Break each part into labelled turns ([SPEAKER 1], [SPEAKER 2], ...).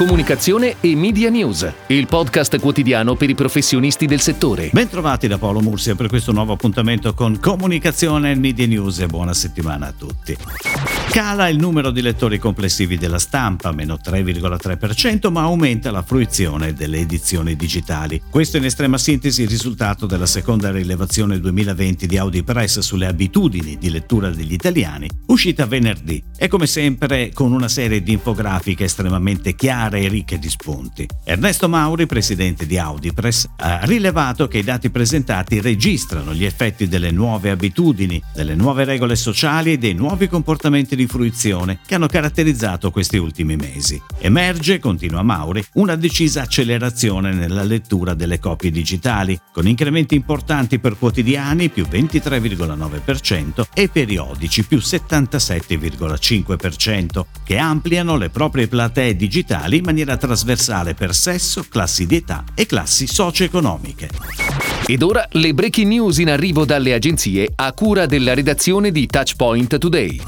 [SPEAKER 1] comunicazione e media news, il podcast quotidiano per i professionisti del settore.
[SPEAKER 2] Bentrovati da Paolo Mursia per questo nuovo appuntamento con Comunicazione e Media News e buona settimana a tutti. Cala il numero di lettori complessivi della stampa, meno 3,3%, ma aumenta la fruizione delle edizioni digitali. Questo in estrema sintesi il risultato della seconda rilevazione 2020 di Audi Press sulle abitudini di lettura degli italiani, uscita venerdì e come sempre con una serie di infografiche estremamente chiare e ricche di spunti. Ernesto Mauri, presidente di Audi Press, ha rilevato che i dati presentati registrano gli effetti delle nuove abitudini, delle nuove regole sociali e dei nuovi comportamenti di fruizione che hanno caratterizzato questi ultimi mesi. Emerge, continua Mauri, una decisa accelerazione nella lettura delle copie digitali, con incrementi importanti per quotidiani più 23,9% e periodici più 77,5%, che ampliano le proprie platee digitali in maniera trasversale per sesso, classi di età e classi socio-economiche.
[SPEAKER 1] Ed ora le breaking news in arrivo dalle agenzie a cura della redazione di Touchpoint Today.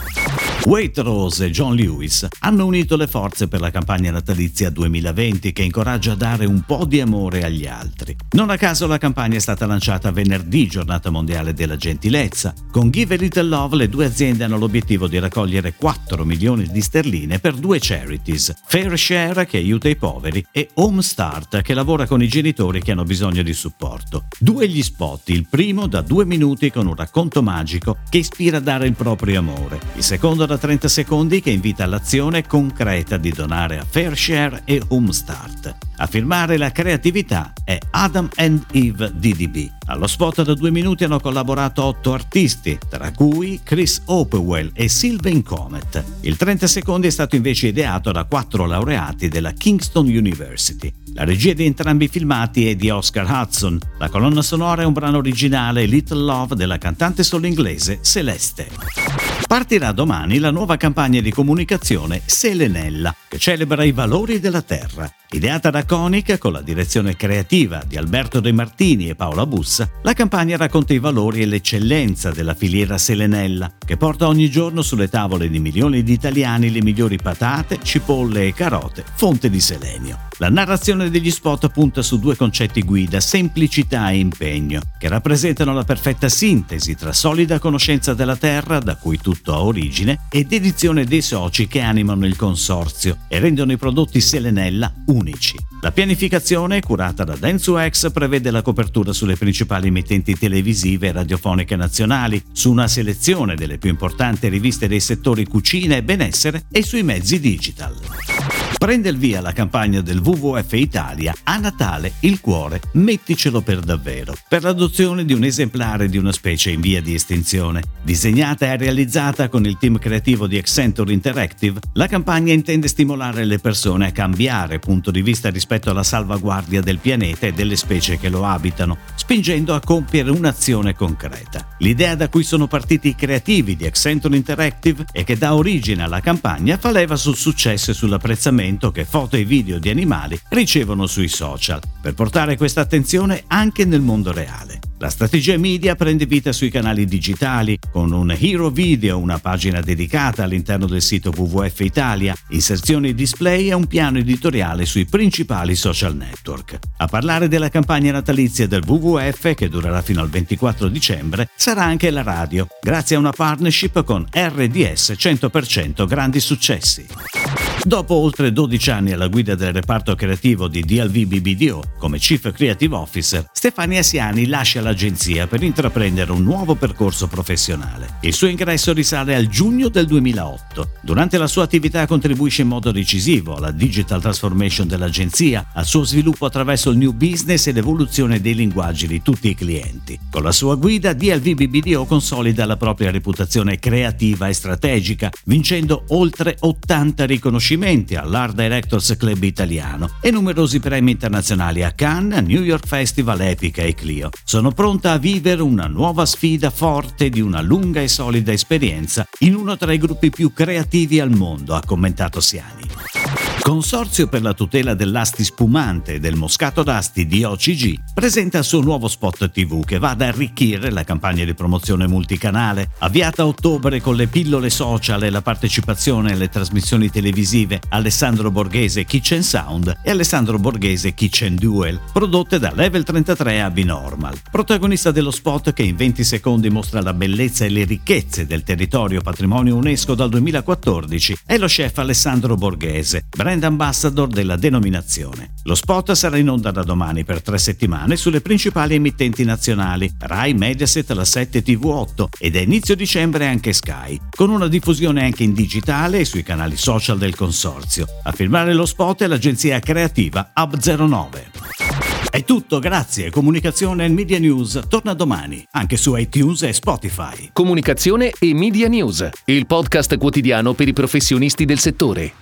[SPEAKER 2] Waitrose e John Lewis hanno unito le forze per la campagna natalizia 2020 che incoraggia a dare un po' di amore agli altri. Non a caso la campagna è stata lanciata venerdì, giornata mondiale della gentilezza. Con Give a Little Love le due aziende hanno l'obiettivo di raccogliere 4 milioni di sterline per due charities, Fair Share che aiuta i poveri e Home Start che lavora con i genitori che hanno bisogno di supporto. Due gli spot, il primo da due minuti con un racconto magico che ispira a dare il proprio amore, il secondo da 30 secondi che invita all'azione concreta di donare a Fairshare e Homestart. A firmare la creatività è Adam and Eve DDB. Allo spot da due minuti hanno collaborato otto artisti, tra cui Chris Hopewell e Sylvain Comet. Il 30 secondi è stato invece ideato da quattro laureati della Kingston University. La regia di entrambi i filmati è di Oscar Hudson. La colonna sonora è un brano originale Little Love della cantante solo inglese Celeste. Partirà domani la nuova campagna di comunicazione Selenella, che celebra i valori della terra. Ideata da Conica con la direzione creativa di Alberto De Martini e Paola Bussa, la campagna racconta i valori e l'eccellenza della filiera Selenella, che porta ogni giorno sulle tavole di milioni di italiani le migliori patate, cipolle e carote, fonte di selenio. La narrazione degli spot punta su due concetti guida, semplicità e impegno, che rappresentano la perfetta sintesi tra solida conoscenza della terra, da cui tutto ha origine, e dedizione dei soci che animano il consorzio e rendono i prodotti Selenella unici. La pianificazione, curata da DensuX, prevede la copertura sulle principali emittenti televisive e radiofoniche nazionali, su una selezione delle più importanti riviste dei settori cucina e benessere e sui mezzi digital prende il via la campagna del WWF Italia A Natale il cuore metticelo per davvero, per l'adozione di un esemplare di una specie in via di estinzione. Disegnata e realizzata con il team creativo di Accenture Interactive, la campagna intende stimolare le persone a cambiare punto di vista rispetto alla salvaguardia del pianeta e delle specie che lo abitano, spingendo a compiere un'azione concreta. L'idea da cui sono partiti i creativi di Accenture Interactive e che dà origine alla campagna fa leva sul successo e sull'apprezzamento commento che foto e video di animali ricevono sui social, per portare questa attenzione anche nel mondo reale. La strategia media prende vita sui canali digitali, con un Hero Video, una pagina dedicata all'interno del sito WWF Italia, inserzioni display e un piano editoriale sui principali social network. A parlare della campagna natalizia del WWF, che durerà fino al 24 dicembre, sarà anche la radio, grazie a una partnership con RDS 100% Grandi Successi. Dopo oltre 12 anni alla guida del reparto creativo di DLV BBDO come Chief Creative Officer, Stefania Siani lascia l'agenzia per intraprendere un nuovo percorso professionale. Il suo ingresso risale al giugno del 2008. Durante la sua attività contribuisce in modo decisivo alla digital transformation dell'agenzia, al suo sviluppo attraverso il new business e l'evoluzione dei linguaggi di tutti i clienti. Con la sua guida DLV BBDO consolida la propria reputazione creativa e strategica, vincendo oltre 80 riconoscimenti riconoscimenti all'Art Directors Club italiano e numerosi premi internazionali a Cannes, New York Festival, Epica e Clio. Sono pronta a vivere una nuova sfida forte di una lunga e solida esperienza in uno tra i gruppi più creativi al mondo, ha commentato Siani. Consorzio per la tutela dell'asti spumante e del moscato d'asti di OCG presenta il suo nuovo spot TV che va ad arricchire la campagna di promozione multicanale, avviata a ottobre con le pillole social e la partecipazione alle trasmissioni televisive Alessandro Borghese Kitchen Sound e Alessandro Borghese Kitchen Duel, prodotte da Level 33 a Binormal. Protagonista dello spot che in 20 secondi mostra la bellezza e le ricchezze del territorio patrimonio UNESCO dal 2014 è lo chef Alessandro Borghese, brand ambassador della denominazione. Lo spot sarà in onda da domani per tre settimane sulle principali emittenti nazionali, Rai, Mediaset, La 7 TV8 ed a inizio dicembre anche Sky, con una diffusione anche in digitale e sui canali social del consorzio. A firmare lo spot è l'agenzia creativa Hub09. È tutto, grazie. Comunicazione e Media News torna domani, anche su iTunes e Spotify.
[SPEAKER 1] Comunicazione e Media News, il podcast quotidiano per i professionisti del settore.